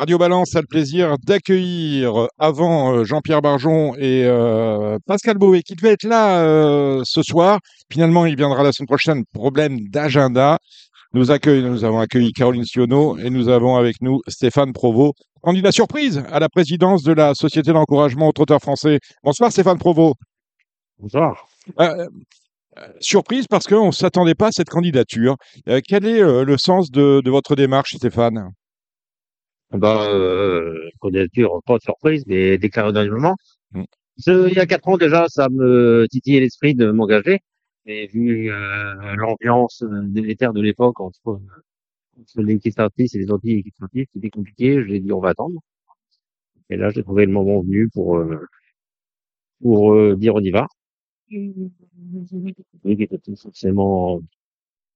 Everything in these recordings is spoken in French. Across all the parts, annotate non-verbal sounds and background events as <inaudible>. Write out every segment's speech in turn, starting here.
Radio Balance a le plaisir d'accueillir avant euh, Jean-Pierre Barjon et euh, Pascal Boé qui devait être là euh, ce soir. Finalement, il viendra la semaine prochaine. Problème d'agenda. Nous, accueille, nous avons accueilli Caroline Sionneau et nous avons avec nous Stéphane Provost, candidat surprise à la présidence de la Société d'encouragement aux trotteurs français. Bonsoir Stéphane Provost. Bonsoir. Euh, surprise parce qu'on ne s'attendait pas à cette candidature. Quel est le sens de, de votre démarche, Stéphane? Bah, euh, candidature, pas de surprise, mais déclaré dans le moment. Mm. Ce- Il y a quatre ans déjà, ça me titillait l'esprit de m'engager. Et vu euh, l'ambiance euh, délétère de l'époque entre, entre l'équipe artiste et les anti-équipes artistes, c'était compliqué. J'ai dit on va attendre. Et là, j'ai trouvé le moment venu pour euh, pour euh, dire on y va. Oui, qui était forcément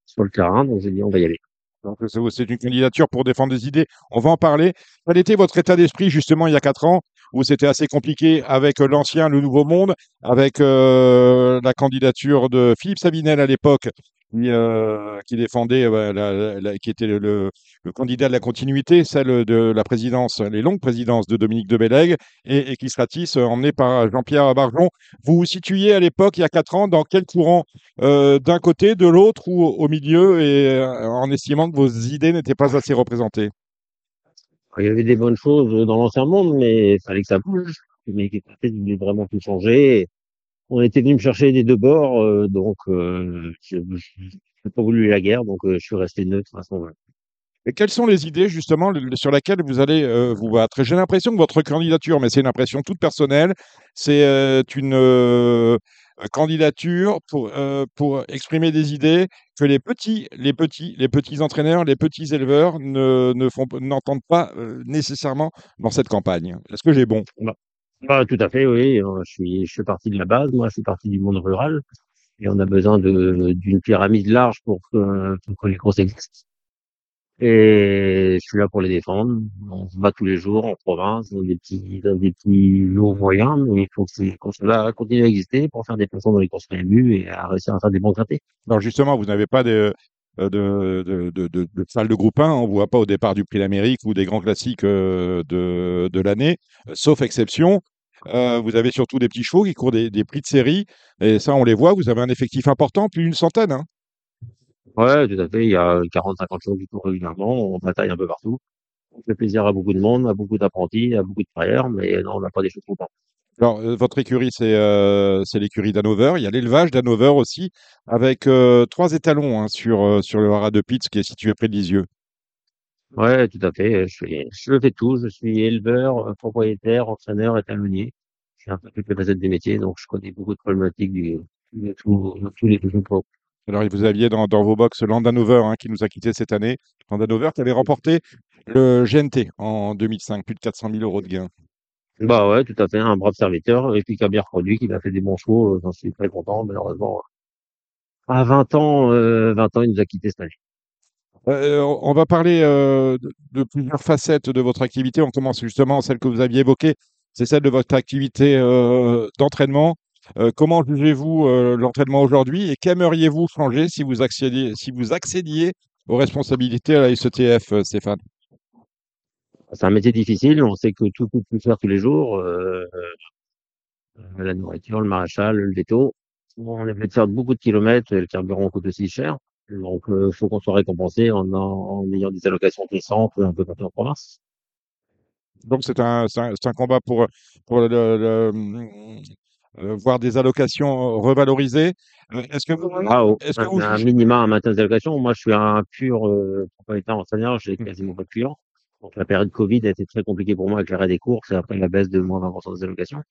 sur le terrain, donc j'ai dit on va y aller. Donc, c'est une candidature pour défendre des idées. On va en parler. Quel était votre état d'esprit justement il y a quatre ans où c'était assez compliqué avec euh, l'ancien, le nouveau monde, avec euh, la candidature de Philippe Sabinel à l'époque, qui, euh, qui défendait, euh, qui était le, candidat de la continuité, celle de la présidence, les longues présidences de Dominique de Bellègue, et, qui sera emmené par Jean-Pierre Barjon. Vous vous situiez à l'époque, il y a quatre ans, dans quel courant? Euh, d'un côté, de l'autre ou au milieu, et euh, en estimant que vos idées n'étaient pas assez représentées? Il y avait des bonnes choses dans l'ancien monde, mais il fallait que ça bouge. Mais voulait vraiment tout changer. On était venu me chercher des deux bords, euh, donc euh, je n'ai pas voulu la guerre, donc euh, je suis resté neutre à ce moment-là. Et quelles sont les idées justement sur lesquelles vous allez euh, vous battre? J'ai l'impression que votre candidature, mais c'est une impression toute personnelle, c'est une candidature pour, pour exprimer des idées que les petits, les petits, les petits entraîneurs, les petits éleveurs ne, ne font, n'entendent pas nécessairement dans cette campagne. Est-ce que j'ai bon? Ah, tout à fait, oui. euh, Je suis, je suis parti de la base, moi, je suis parti du monde rural, et on a besoin d'une pyramide large pour que, que les courses existent. Et je suis là pour les défendre. On se bat tous les jours en province, dans des petits, dans des petits lots moyens, mais il faut que ces courses-là continuent à exister pour faire des placements dans les courses prévues et à réussir à faire des bons grattés. Alors justement, vous n'avez pas de, euh, de, de, de, de, salle de groupe 1, on ne voit pas au départ du Prix d'Amérique ou des grands classiques euh, de, de l'année, euh, sauf exception. Euh, vous avez surtout des petits chevaux qui courent des, des prix de série, et ça on les voit, vous avez un effectif important, plus d'une centaine. Hein. Ouais, tout à fait. Il y a 40, 50 chevaux qui courent régulièrement. On bataille un peu partout. On fait plaisir à beaucoup de monde, à beaucoup d'apprentis, à beaucoup de frères, mais non, on n'a pas des chevaux trop Alors, euh, votre écurie, c'est euh, c'est l'écurie d'Hanover. Il y a l'élevage d'Hanover aussi, avec euh, trois étalons hein, sur, sur le haras de Pitts, qui est situé près de Lisieux. Ouais, tout à fait. Je fais, je fais tout. Je suis éleveur, euh, propriétaire, entraîneur et talonnier. J'ai un peu toutes les facettes du métier, donc je connais beaucoup de problématiques du, de, tout, de tous les. Alors, vous aviez dans, dans vos box Land Hanover, hein, qui nous a quittés cette année. Land Hanover qui avait remporté le GNT en 2005, plus de 400 000 euros de gains. Bah ouais, tout à fait. Un brave serviteur et puis qui a bien reproduit, qui m'a fait des bons chevaux. euh, J'en suis très content. Malheureusement, à 20 ans, euh, 20 ans, il nous a quittés cette année. Euh, on va parler euh, de, plusieurs facettes de votre activité. On commence justement celle que vous aviez évoquée, c'est celle de votre activité euh, d'entraînement. Euh, comment jugez-vous euh, l'entraînement aujourd'hui et qu'aimeriez-vous changer si vous accédiez, si vous accédiez aux responsabilités à la SETF, euh, Stéphane? C'est un métier difficile. On sait que tout coûte plus cher tous les jours. Euh, euh, la nourriture, le maréchal, le veto. On est obligé de faire beaucoup de kilomètres et le carburant coûte aussi cher. Donc, il faut qu'on soit récompensé en, en ayant des allocations puissantes un peu partout en province. Donc c'est un, un, un combat pour, pour le, le- euh, voir des allocations revalorisées. Euh, Est-ce que vous, Ah, est-ce que un, vous un minima à maintien des allocations? Moi, je suis un pur euh, propriétaire enseignant. J'ai quasiment pas de clients. Donc, la période Covid a été très compliquée pour moi avec l'arrêt des courses et après la baisse de moins 20% des allocations.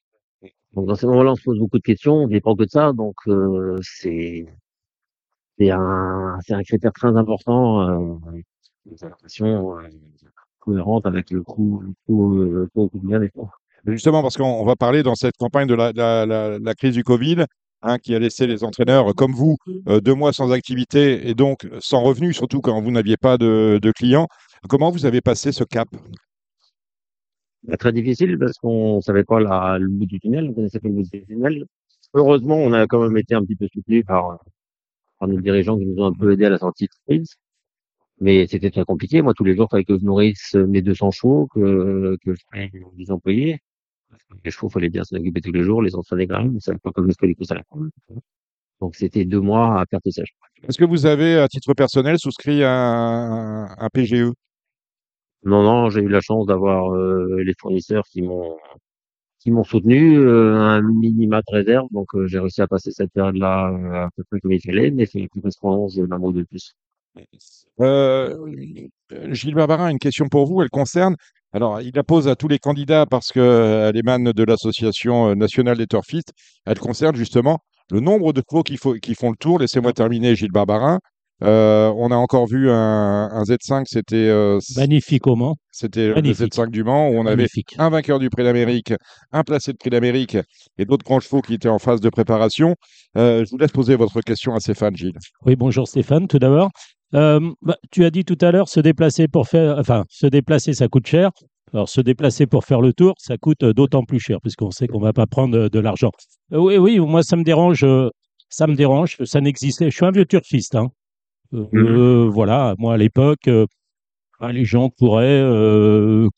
Donc, dans ces moments-là, on se pose beaucoup de questions. On dépend que de ça. Donc, euh, c'est c'est un, c'est un critère très important. Euh, des allocations euh, cohérentes avec le coût, le coût, euh, le coût quotidien des cours. Justement, parce qu'on on va parler dans cette campagne de la, la- la- la crise du Covid, hein, qui a laissé les entraîneurs comme vous euh, deux mois sans activité et donc sans revenus, surtout quand vous n'aviez pas de, de clients. Comment vous avez passé ce cap? Bah, très difficile parce qu'on savait pas la, le bout du tunnel, on connaissait pas le bout du tunnel. Heureusement, on a quand même été un petit peu soutenu par, par nos dirigeants qui nous ont un peu aidés à la sortie de crise. Mais c'était très compliqué. Moi, tous les jours, il fallait que je nourrisse mes 200 chevaux, que, que je paye les employés. Les chevaux, il fallait bien s'en occuper tous les jours, les entraîner quand même. C'est pas comme fais les courses à la. Donc, c'était deux mois à perte sèche. Est-ce que vous avez, à titre personnel, souscrit un, un PGE Non, non, j'ai eu la chance d'avoir euh, les fournisseurs qui m'ont qui m'ont soutenu, euh, un minima de réserve. Donc, euh, j'ai réussi à passer cette période-là euh, à peu près comme il fallait, mais c'est une correspondance d'un mois de plus. Euh, Gilles Barbarin une question pour vous. Elle concerne. Alors, il la pose à tous les candidats parce qu'elle émane de l'Association nationale des turfistes. Elle concerne justement le nombre de chevaux qui font le tour. Laissez-moi terminer, Gilles Barbarin. Euh, on a encore vu un, un Z5, c'était euh, Magnifique au Mans. c'était le Magnifique. Z5 du Mans où on avait Magnifique. un vainqueur du Prix d'Amérique, un placé de Prix d'Amérique et d'autres grands chevaux qui étaient en phase de préparation. Euh, je vous laisse poser votre question à Stéphane, Gilles. Oui, bonjour Stéphane, tout d'abord. Euh, bah, tu as dit tout à l'heure, se déplacer pour faire, enfin, se déplacer, ça coûte cher. Alors, se déplacer pour faire le tour, ça coûte d'autant plus cher, puisqu'on sait qu'on va pas prendre de l'argent. Oui, oui, moi, ça me dérange, ça me dérange, ça n'existait. Je suis un vieux turfiste, hein. Euh, Mhm. euh, voilà, moi, à l'époque, euh, ah, les gens couraient,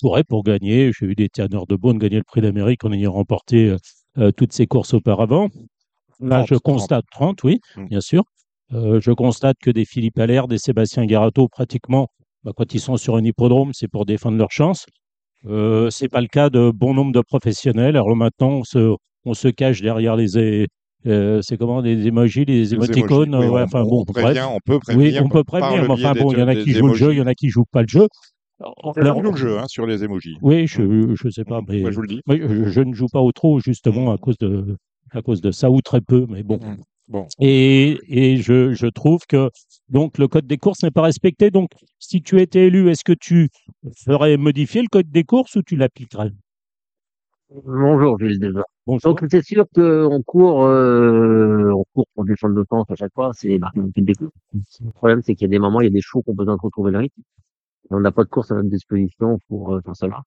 couraient pour gagner. J'ai eu des teneurs de Beaune gagner le prix d'Amérique en ayant remporté toutes ces courses auparavant. Là, 30, je 30. constate 30, oui, Mm. bien sûr. Euh, je constate que des Philippe Allaire, des Sébastien Garato, pratiquement, bah, quand ils sont sur un hippodrome, c'est pour défendre leur chance. Euh, c'est pas le cas de bon nombre de professionnels. Alors maintenant, on se, on se cache derrière les, euh, c'est comment, des emojis, les Les émoticônes. Oui, ouais, on- enfin on, bon, on prévient, on peut Oui, prévenir on peut prévenir, mais enfin bon, il y en a des- qui des jouent le jeu, il y en a qui jouent pas le jeu. On Alors, joue le jeu hein, sur les emojis. oui, je, je sais pas, mais Moi, je vous le dis. moi, je, je ne joue pas au trop justement à cause de, à cause de ça ou très peu, mais bon. Mm. Bon. Et, et je, je trouve que donc le code des courses n'est pas respecté. Donc, si tu étais élu, est-ce que tu ferais modifier le code des courses ou tu l'appliquerais? Bonjour, Gilles, déjà. Bonjour. Donc, c'est sûr qu'on court, euh, on court pour défendre le temps à chaque fois, c'est marqué dans le fil des courses. Le problème, c'est qu'il y a des moments, il y a des chevaux qui ont besoin de retrouver le rythme. Et on n'a pas de course à notre disposition pour euh, faire cela.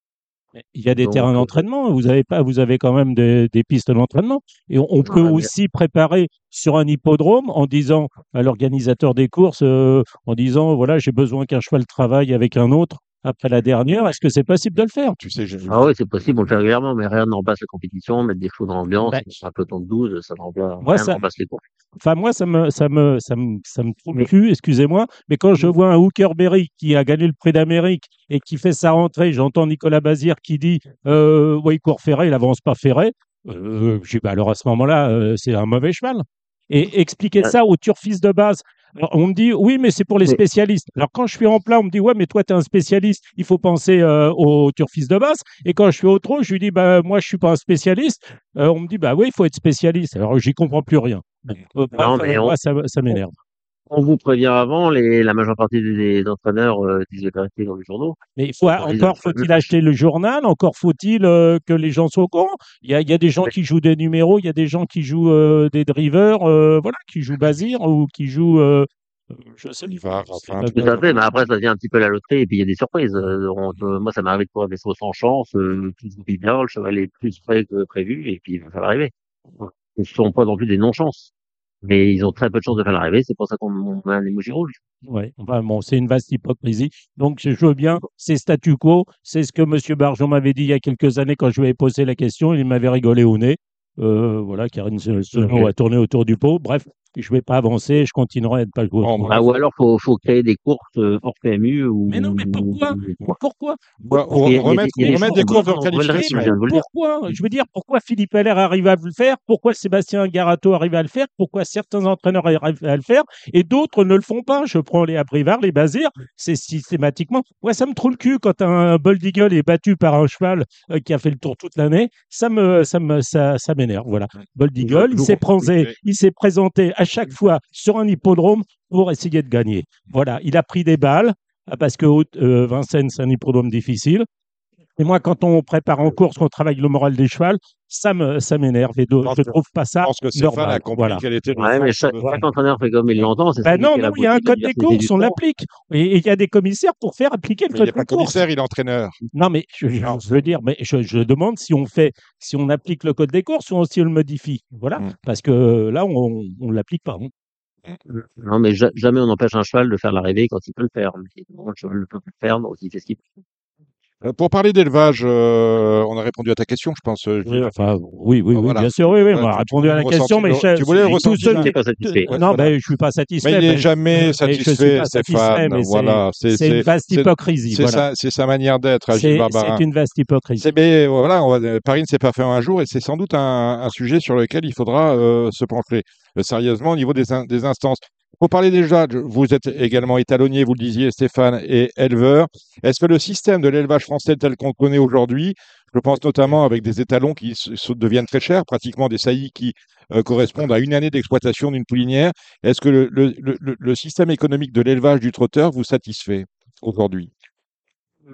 Il y a des Donc, terrains euh, d'entraînement. Vous avez pas, vous avez quand même des, des pistes d'entraînement. Et on, on peut aussi préparer sur un hippodrome en disant à l'organisateur des courses, euh, en disant voilà, j'ai besoin qu'un cheval travaille avec un autre après la dernière. Est-ce que c'est possible de le faire? Tu sais, je- Ah oui, c'est possible, on le fait régulièrement, mais rien ne remplace la compétition, mettre des chevaux dans l'ambiance, Ben, un peloton de 12, ça ne remplace, Moi, rien ça- remplace les courses. Enfin, moi, ça me, ça me, ça me, ça me trouve le cul, excusez-moi. Mais quand je vois un Hookerberry qui a gagné le prix d'Amérique et qui fait sa rentrée, j'entends Nicolas Bazir qui dit, euh, ouais, il court ferré, il avance pas ferré. Euh, je dis, bah, alors à ce moment-là, euh, c'est un mauvais cheval. Et expliquer Ouais. ça aux turfistes de base. Alors, on me dit, oui, mais c'est pour les spécialistes. Alors, quand je suis en plat, on me dit, ouais, mais toi, tu es un spécialiste, il faut penser euh, aux turfistes de base. Et quand je suis au trot, je lui dis, bah, moi, je suis pas un spécialiste. Euh, on me dit, bah oui, il faut être spécialiste. Alors, j'y comprends plus rien. Euh, bref, Non, mais on- moi, ça, ça m'énerve. On vous prévient avant, les, la majeure partie des, des entraîneurs euh, disent la vérité dans les journaux. Mais il faut, encore faut-il acheter le journal, encore faut-il euh, que les gens soient au courant? Il y a, il y a des gens qui jouent des numéros, il y a des gens qui jouent euh, des drivers, euh, voilà, qui jouent Bazir ou qui jouent, je sais enfin, tout à fait, mais après, ça devient un petit peu la loterie, et puis il y a des surprises. Euh, on- euh, moi, ça m'est arrivé de courir des choses sans chance, euh, tout se goupille bien, le cheval est plus près que prévu, et puis ça va arriver. Ce ne sont pas non plus des non-chances. Mais ils ont très peu de chances de faire l'arrivée, c'est pour ça qu'on on met un émoji rouge. Ouais, enfin bon, c'est une vaste hypocrisie. Donc, je veux bien, c'est statu quo, c'est ce que M. Barjon m'avait dit il y a quelques années quand je lui ai posé la question, il m'avait rigolé au nez. Euh, voilà, Karine Senot Ok. a tourné autour du pot. Bref, je ne vais pas avancer, je continuerai à ne pas trou. bref. Ah, ou alors, faut, faut créer des courses euh, hors PMU ou. Mais non, mais pourquoi ou- Pourquoi Bah, il remettre, il des courses le rythme, qualification. le. Pourquoi Je veux dire, pourquoi Philippe Allaire arrive à le faire? Pourquoi Sébastien Garato arrive à le faire? Pourquoi certains entraîneurs arrivent à le faire et d'autres ne le font pas? Je prends les Abrivard, les Bazirs, c'est systématiquement. Ouais, ça me trouve le cul quand un Bold Eagle est battu par un cheval euh, qui a fait le tour toute l'année. Ça me, ça me, ça, ça m'énerve. Voilà. Bold Eagle, il s'est présenté, il s'est présenté à chaque fois sur un hippodrome pour essayer de gagner. Voilà, il a pris des balles parce que euh, Vincennes, c'est un hippodrome difficile. Et moi, quand on prépare en course, qu'on travaille le moral des chevals, ça me, ça m'énerve. Et donc, je trouve pas Je ça pense que Stéphane normal. a compris Voilà. quel était Ouais, mais chaque, chaque entraîneur fait comme il l'entend. c'est ça Ben non, non, il y a un code des courses, on l'applique. Et il y a des commissaires pour faire appliquer le Mais il n'y code a pas des courses. commissaire, il est entraîneur. Non, mais je, je- je veux dire, mais je, je demande si on fait, si on applique le code des courses ou si on le modifie. Voilà, Mm. parce que là, on, on l'applique pas. hein. Non, mais ja- jamais on n'empêche un cheval de faire l'arrivée quand il peut le faire. Le cheval ne peut pas le faire, donc il fait ce qu'il peut. Euh, Pour parler d'élevage, euh, on a répondu à ta question, je pense. euh, Oui, Gilles. enfin, oui, oui, oui, Voilà. bien sûr, oui, oui, on a tu- répondu à la tu question, mais ressenti- je- tu voulais le tous ressenti ceux d'un- qui- J'étais pas satisfait. Ouais, non, voilà. ben, je suis pas satisfait. Mais il n'est mais- jamais je suis satisfait, pas satisfait, Stéphane. mais c'est- Voilà, c'est C'est une c'est- vaste c'est- hypocrisie. c'est Voilà. sa, c'est sa manière d'être, Gilles C'est Barbarin. c'est une vaste hypocrisie. C'est mais voilà, on va- Paris ne s'est pas fait en un jour et c'est sans doute un, un sujet sur lequel il faudra euh, se pencher euh, sérieusement au niveau des, in- des instances. Pour parler déjà, vous êtes également étalonnier, vous le disiez Stéphane, et éleveur. Est-ce que le système de l'élevage français tel qu'on le connaît aujourd'hui, je pense notamment avec des étalons qui deviennent très chers, pratiquement des saillies qui euh, correspondent à une année d'exploitation d'une poulinière, est-ce que le, le- le- le- le système économique de l'élevage du trotteur vous satisfait aujourd'hui?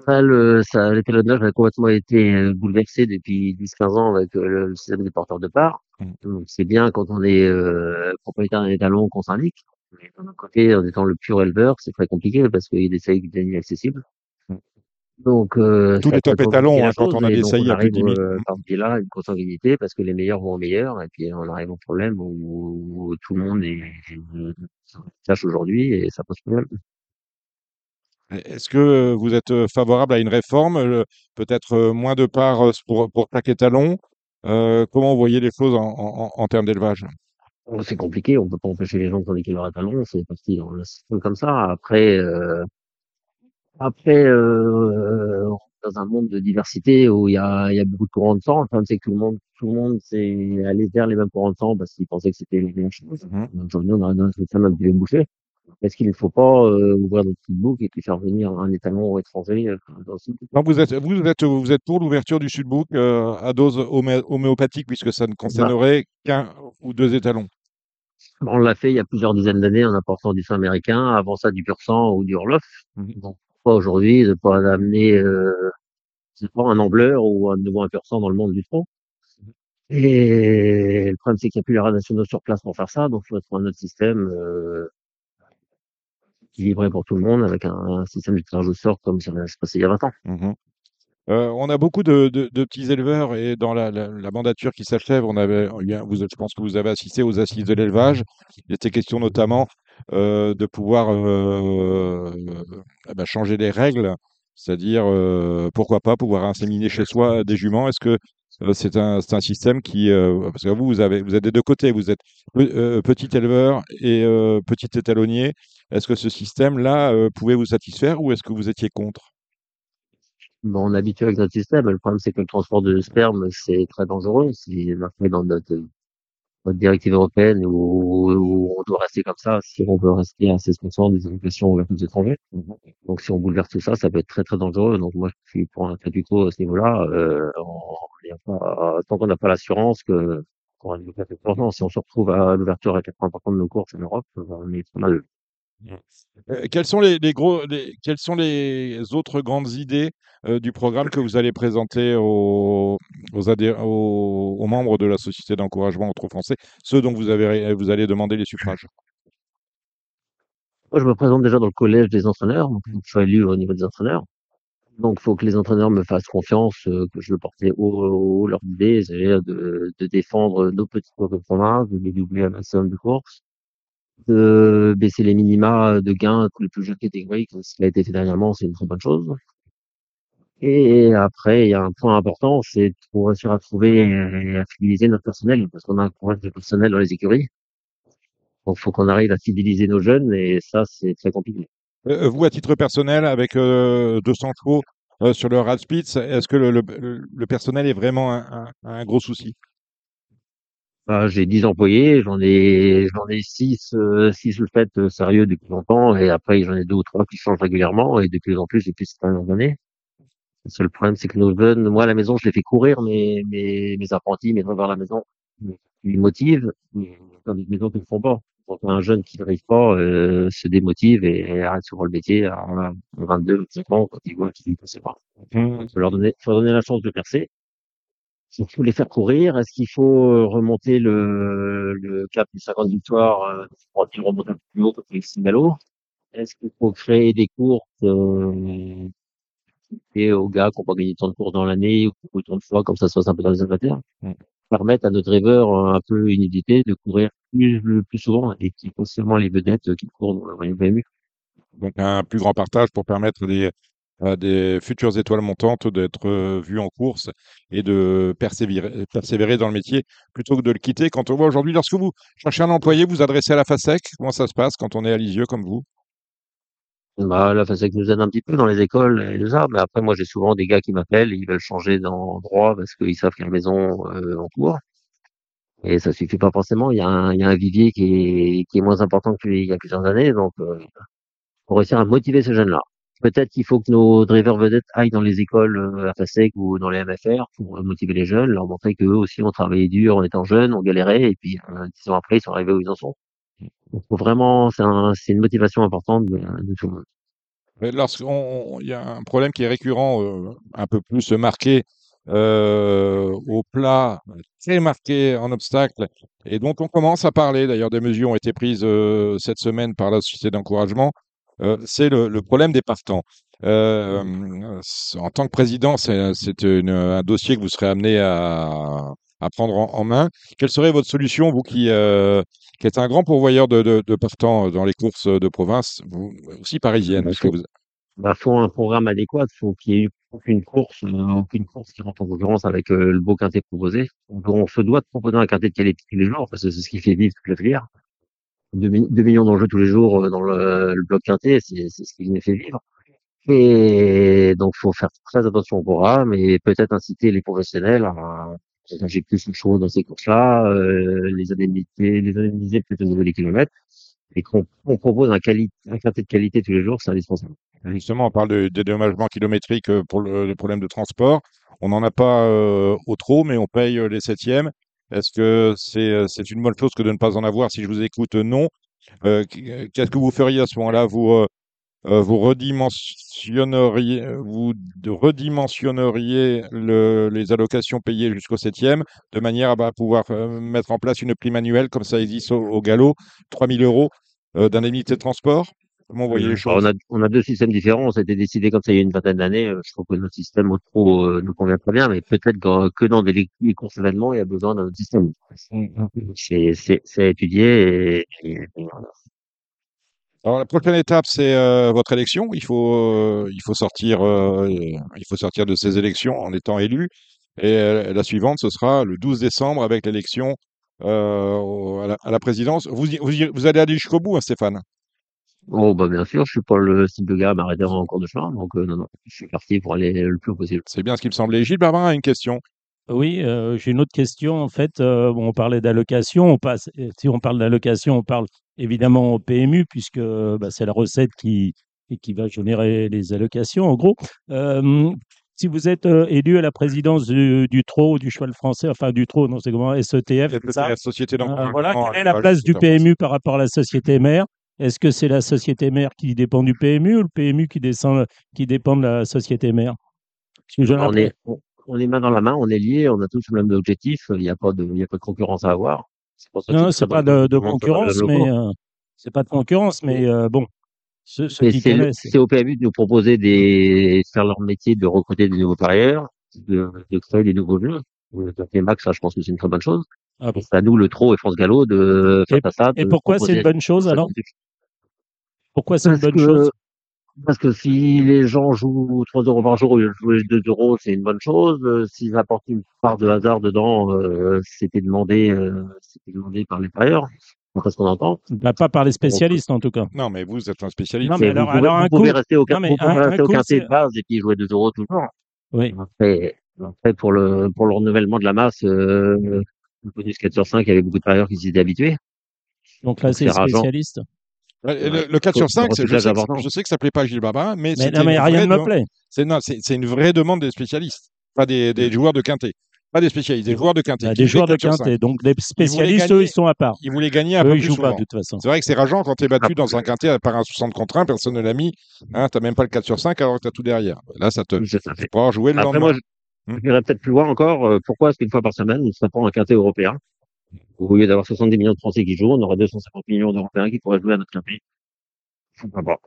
Ça, le, ça, l'étalonnage a complètement été euh, bouleversé depuis 10-15 ans avec euh, le, le système des porteurs de parts. Mm. Donc, c'est bien quand on est euh, propriétaire d'un étalon qu'on syndique. Mais d'un autre côté, en étant le pur éleveur, c'est très compliqué parce qu'il y a des saillies qui deviennent inaccessibles. Mm. Donc, euh, Tous les top étalons, hein, quand on a des saillies on à plus de arrive 10 000. euh, par ce biais-là à une consanguinité parce que les meilleurs vont aux meilleurs et puis on arrive au problème où, où tout le monde est, aujourd'hui et ça pose problème. Est-ce que vous êtes euh, favorable à une réforme, euh, peut-être euh, moins de parts pour, pour chaque étalon? Euh, Comment vous voyez les choses en, en- en termes d'élevage? C'est compliqué, on peut pas empêcher les gens de syndiquer leur étalon, c'est parti dans le système comme ça. Après, euh, après, euh, dans un monde de diversité où il y a, y a beaucoup de courants de sang. Le problème, c'est que tout le monde, tout le monde s'est allé vers les mêmes courants de sang parce qu'ils pensaient que c'était les mêmes choses. Donc, Aujourd'hui, on a un système un peu bouché. Est-ce qu'il ne faut pas euh, ouvrir notre book et puis faire venir un étalon étranger euh, dans le sud? Non, vous êtes, vous êtes, vous êtes pour l'ouverture du Sudbook euh, à dose homé- homéopathique puisque ça ne concernerait qu'un ou deux étalons. On l'a fait il y a plusieurs dizaines d'années en apportant du sang américain, avant ça du pur sang ou du Orloff. Mhm. Donc, pourquoi aujourd'hui de pas amener euh, un ambleur ou un nouveau un pur sang dans le monde du trot Et le problème, c'est qu'il n'y a plus les rats nationaux sur place pour faire ça, donc il faut trouver un autre système euh, équilibré pour tout le monde avec un, un système de tirage au sort comme ça s'est passé il y a 20 ans. Mhm. Euh, on a beaucoup de, de- petits éleveurs et dans la, la- mandature qui s'achève, on avait, a- vous, je pense que vous avez assisté aux assises de l'élevage. Il était question notamment euh, de pouvoir euh, ben, changer les règles, c'est-à-dire euh, pourquoi pas pouvoir inséminer chez soi des juments. Est-ce que euh, c'est un, un système qui, euh, parce que vous, vous avez, vous êtes des deux côtés, vous êtes pe- euh, petit éleveur et euh, petit étalonnier. Est-ce que ce système-là euh, pouvait vous satisfaire ou est-ce que vous étiez contre? Bon, on est habitué avec notre système. Le problème, c'est que le transport de sperme, c'est très dangereux. C'est marqué dans notre, notre directive européenne où, où on doit rester comme ça si on veut rester à 16% des allocations ouvertes aux étrangers. Donc, si on bouleverse tout ça, ça peut être très, très dangereux. Donc, moi, je suis pour un statu quo à ce niveau-là. Euh, a tant qu'on n'a pas l'assurance que, qu'on va développer cette urgence, si on se retrouve à l'ouverture à 80% de nos courses en Europe, on est mal. Euh, gros, les- quelles sont les autres grandes idées euh, du programme que vous allez présenter aux, membres de la Société d'encouragement trot français, ceux dont vous, allez demander les suffrages? Moi, je me présente déjà dans le collège des entraîneurs. Donc, je suis élu au niveau des entraîneurs. Donc, il faut que les entraîneurs me fassent confiance, euh, que je le portais haut, haut leur idée, c'est-à-dire de, défendre nos petits cours de de les doubler à maximum de courses, de baisser les minima de gains pour les plus jeunes catégories, comme ce qui a été fait dernièrement, c'est une très bonne chose. Et après, il y a un point important, c'est pour réussir à trouver et à fidéliser notre personnel, parce qu'on a un problème de personnel dans les écuries. Donc, faut qu'on arrive à fidéliser nos jeunes, et ça, c'est très compliqué. Euh, vous, à titre personnel, avec euh, 200 chevaux euh, sur le Radspitz, est-ce que le, personnel est vraiment un gros souci? J'ai 10 employés, j'en ai j'en ai 6 euh, six le fait euh, sérieux depuis longtemps et après j'en ai deux ou trois qui changent régulièrement et de plus en plus depuis ces dernières années. Le seul problème c'est que nos jeunes, moi à la maison je les fais courir mes mes mes apprentis, mes vers la maison, ils motivent, mais dans des maisons qui ne le font pas. Donc un jeune qui n'arrive pas euh, se démotive et, et arrête souvent le métier à 22, 25 ans quand il voit qu'il ne sait pas. Il faut leur donner, faut leur donner la chance de percer. Il faut les faire courir? Est-ce qu'il faut euh, remonter le, le cap du 50 victoires euh, pour qu'ils remontent un peu plus haut comme les Est-ce qu'il faut créer des courses euh, et aux gars qui n'ont pas gagné tant de courses dans l'année ou tant de fois comme ça se passe un peu dans les amateurs Mm. permettent à nos drivers un peu inédités de courir plus, plus souvent et qui sont les vedettes qui courent dans la PMU. Donc un plus grand partage pour permettre des, des futures étoiles montantes d'être euh, vues en course et de persévérer, dans le métier plutôt que de le quitter. Quand on voit aujourd'hui, lorsque vous cherchez un employé, vous adressez à la FASEC, comment ça se passe quand on est à Lisieux comme vous? Bah, la FASEC nous aide un petit peu dans les écoles et les arts, mais après, moi, j'ai souvent des gars qui m'appellent, ils veulent changer d'endroit parce qu'ils savent qu'il y a une maison euh, en cours. Et ça suffit pas forcément. Il y a un, vivier qui est, qui est moins important qu'il y a plusieurs années. Donc, euh, pour réussir à motiver ces jeunes-là. Peut-être qu'il faut que nos drivers vedettes aillent dans les écoles euh, à FASEC ou dans les MFR pour motiver les jeunes, leur montrer qu'eux aussi ont travaillé dur en étant jeunes, ont galéré, et puis euh, dix ans après, ils sont arrivés où ils en sont. Donc, vraiment, c'est un, une motivation importante de, de tout le monde. Lorsqu'il y a un problème qui est récurrent, euh, un peu plus marqué euh, au plat, très marqué en obstacle, et dont on commence à parler, d'ailleurs des mesures ont été prises euh, cette semaine par la société d'encouragement, euh, c'est le, le, problème des partants. Euh, en tant que président, c'est un dossier que vous serez amené à, à prendre en, en, main. Quelle serait votre solution, vous qui, euh, qui êtes un grand pourvoyeur de, de, de, partants dans les courses de province, vous aussi parisienne Il vous... bah, faut un programme adéquat, il faut qu'il y ait aucune course, euh, aucune course qui rentre en concurrence avec euh, le beau quintet proposé. Donc, on se doit de proposer un quintet de qualité tous les jours, parce que c'est ce qui fait vivre toute la filière. 2, millions d'enjeux tous les jours euh, dans le, le bloc quintet, c'est ce qui nous fait vivre. Et donc, faut faire très attention au programme et peut-être inciter les professionnels à j'ai plus de choses dans ces courses-là, euh, les indemnités, les indemniser peut-être au niveau des kilomètres, et qu'on on propose un, quintet de qualité tous les jours, c'est indispensable. Justement, on parle de dédommagement kilométrique euh, pour le, le, problème de transport. On n'en a pas euh, au trop, mais on paye les septièmes. Est-ce que c'est c'est une bonne chose que de ne pas en avoir? Si je vous écoute, non. Euh, Qu'est-ce que vous feriez à ce moment-là? Vous euh, vous redimensionneriez, vous redimensionneriez le, les allocations payées jusqu'au septième de manière à bah, pouvoir euh, mettre en place une prime annuelle comme ça existe au, au galop, 3000 euros euh, d'indemnité de transport? Comment vous voyez les choses? on a, on a, deux systèmes différents. Ça a été décidé comme ça il y a une vingtaine d'années. Je trouve que notre système au trop euh, nous convient très bien, mais peut-être que dans des les courses événements, il y a besoin d'un autre système. C'est à étudier et, et, et voilà. Alors la prochaine étape, c'est euh, votre élection. Il faut, euh, il faut sortir, euh, il faut sortir de ces élections en étant élu. Et la suivante, ce sera le 12 décembre avec l'élection à la, à, la, présidence. Vous, vous, vous allez aller jusqu'au bout, hein, Stéphane? Oh bah bien sûr, je suis pas le style de gars à m'arrêter en cours de chemin, donc non, non, je suis parti pour aller le plus possible. C'est bien ce qui me semblait. Gilles Barbarin a une question. Oui, euh, j'ai une autre question. En fait, euh, on parlait d'allocation. On passe, si on parle d'allocation, on parle évidemment au PMU, puisque bah, c'est la recette qui, qui va générer les allocations, en gros. Euh, si vous êtes élu à la présidence du, du TRO, du cheval français, enfin du TRO, non, c'est comment SETF, ça? La société Voilà, quelle est la place du PMU par rapport à la société mère? Est-ce que c'est la société mère qui dépend du PMU ou le PMU qui, descend, qui dépend de la société mère? On est, on est main dans la main, on est liés, on a tous le même objectif, il n'y a pas de, il y a pas de concurrence à avoir. Non, c'est pas de, de concurrence, mais euh, c'est pas de concurrence, mais euh, bon. C'est au PMU de nous proposer des, faire leur métier de recruter des nouveaux parieurs, de, de créer des nouveaux jeux. Le Max, ça, je pense que c'est une très bonne chose. Ah bon. C'est à nous, le Trot et France Gallo, de faire et, ça. Et pourquoi c'est une bonne chose alors? Pourquoi c'est une bonne que, chose? parce que si les gens jouent 3 euros par jour au lieu de jouer 2 euros, c'est une bonne chose. Euh, S'ils apportent une part de hasard dedans, euh, c'était demandé, euh, c'était demandé par les parieurs. C'est ce qu'on entend. Bah, pas par les spécialistes, en tout cas. Non, mais vous êtes un spécialiste. Non, mais alors, vous pouvez, alors un vous pouvez coup... rester au, non, mais vous pouvez un, rester au quintet de base et puis jouer 2 euros toujours. Oui. Après, après, pour le, pour le renouvellement de la masse, euh, le bonus 4 sur 5, il y avait beaucoup de parieurs qui s'y étaient habitués. Donc là, c'est spécialiste. Le, le 4 sur Faut- 5, faut c'est- je recyclage sais, que, je sais que ça plaît pas à Gilles Barbarin, mais, Mais c'était non, mais une rien vraie ne me demande- plaît. C'est non, c'est c'est une vraie demande des spécialistes, pas des, des joueurs de quintet, pas des spécialistes, des joueurs de quintet. Bah, qui des joueurs de 4 sur 5. quintet. Donc les spécialistes, gagner. eux, ils sont à part. Ils voulaient gagner un Eux, peu ils plus jouent pas souvent. de toute façon. C'est vrai que c'est rageant quand tu es battu dans un quintet par un 60 contre 1, personne ne l'a mis. Hein, tu même pas le 4 sur 5 alors que tu as tout derrière. Là, ça te. C'est ça. Tu pourras jouer le Après, lendemain. moi, je, je dirais peut-être plus loin encore, euh, pourquoi est-ce qu'une fois par semaine, on ne serait pas un quintet européen? Au lieu d'avoir 70 millions de Français qui jouent, on aurait 250 millions d'Européens qui pourraient jouer à notre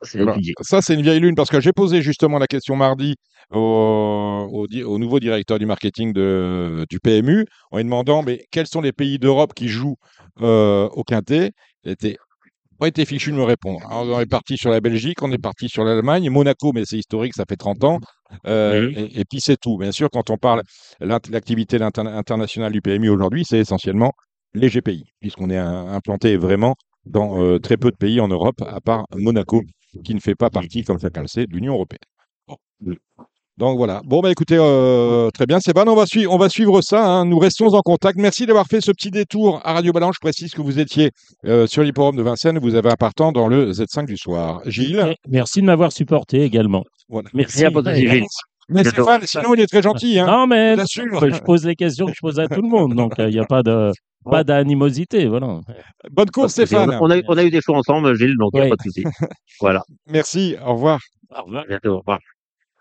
c'est Voilà. étudié. Ça, c'est une vieille lune parce que j'ai posé justement la question mardi au, au di- au nouveau directeur du marketing de- du PMU en lui demandant mais quels sont les pays d'Europe qui jouent euh, au quintet? Il était pas été fichu de me répondre. Alors, on est parti sur la Belgique, on est parti sur l'Allemagne, Monaco, mais c'est historique, ça fait 30 ans. Euh, Oui. et, et puis c'est tout. Bien sûr, quand on parle l'int- l'activité internationale du PMU aujourd'hui, c'est essentiellement les GPI, puisqu'on est implanté vraiment dans euh, très peu de pays en Europe, à part Monaco, qui ne fait pas partie, comme chacun le sait, de l'Union européenne. Bon. Donc voilà. Bon, bah écoutez, euh, très bien, Sébastien, on va, suivre, on va suivre ça. hein. Nous restons en contact. Merci d'avoir fait ce petit détour à Radio Balance. Je précise que vous étiez euh, sur l'hipporome de Vincennes. Vous avez un partant dans le Z5 du soir. Gilles Et Merci de m'avoir supporté également. voilà. Merci. De souci, Gilles. Mais. Stéphane, sinon, il est très gentil. Hein. Non, mais je pose les questions que je pose à tout le monde, donc il n'y a pas de pas d'animosité, voilà. Bonne course, Stéphane. a, on a- on a eu des choix ensemble, Gilles, donc il n'y Oui. a pas de souci. <laughs> Voilà. Merci. Au revoir. Au revoir. À bientôt. Au revoir.